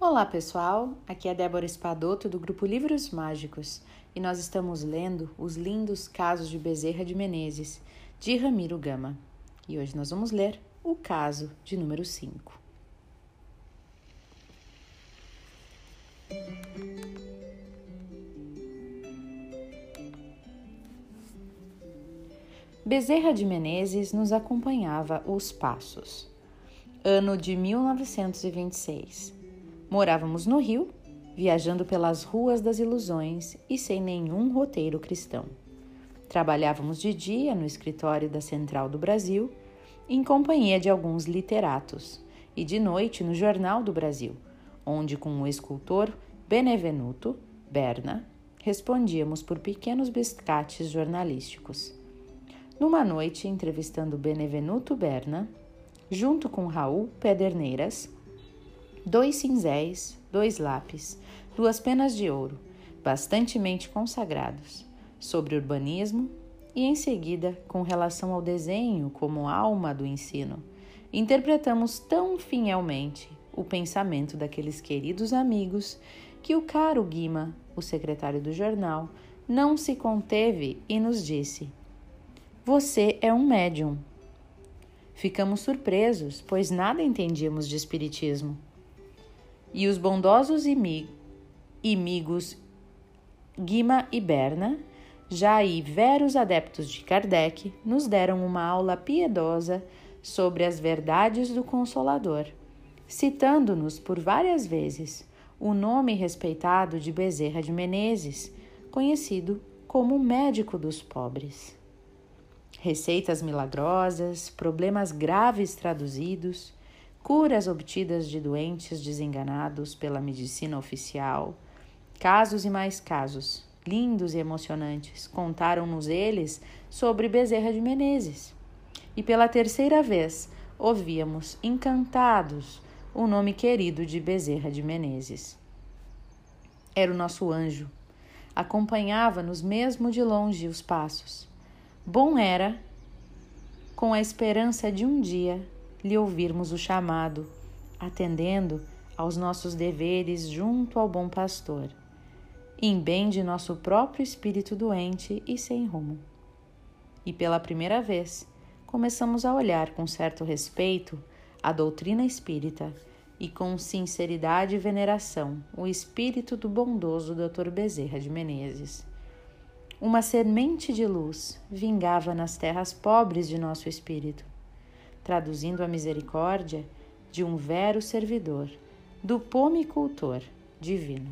Olá pessoal, aqui é Débora Espadoto do grupo Livros Mágicos e nós estamos lendo Os Lindos Casos de Bezerra de Menezes, de Ramiro Gama. E hoje nós vamos ler o caso de número 5. Bezerra de Menezes nos acompanhava os passos. Ano de 1926. Morávamos no Rio, viajando pelas ruas das ilusões e sem nenhum roteiro cristão. Trabalhávamos de dia no escritório da Central do Brasil, em companhia de alguns literatos, e de noite no Jornal do Brasil, onde, com o escultor Benevenuto Berna, respondíamos por pequenos biscates jornalísticos. Numa noite, entrevistando Benevenuto Berna, junto com Raul Pederneiras, dois cinzéis, dois lápis, duas penas de ouro, bastantemente consagrados, sobre urbanismo e, em seguida, com relação ao desenho como alma do ensino, interpretamos tão fielmente o pensamento daqueles queridos amigos que o caro Guima, o secretário do jornal, não se conteve e nos disse: Você é um médium. Ficamos surpresos, pois nada entendíamos de espiritismo. E os bondosos amigos Guima e Berna, já e veros adeptos de Kardec, nos deram uma aula piedosa sobre as verdades do Consolador, citando-nos por várias vezes o nome respeitado de Bezerra de Menezes, conhecido como médico dos pobres. Receitas milagrosas, problemas graves traduzidos, curas obtidas de doentes desenganados pela medicina oficial, casos e mais casos, lindos e emocionantes, contaram-nos eles sobre Bezerra de Menezes. E pela terceira vez ouvíamos, encantados, o nome querido de Bezerra de Menezes. Era o nosso anjo, acompanhava-nos mesmo de longe os passos. Bom era, com a esperança de um dia lhe ouvirmos o chamado, atendendo aos nossos deveres junto ao bom pastor, em bem de nosso próprio espírito doente e sem rumo. E pela primeira vez, começamos a olhar com certo respeito a doutrina espírita e com sinceridade e veneração o espírito do bondoso Dr. Bezerra de Menezes. Uma semente de luz vingava nas terras pobres de nosso espírito traduzindo a misericórdia de um vero servidor, do pomicultor divino.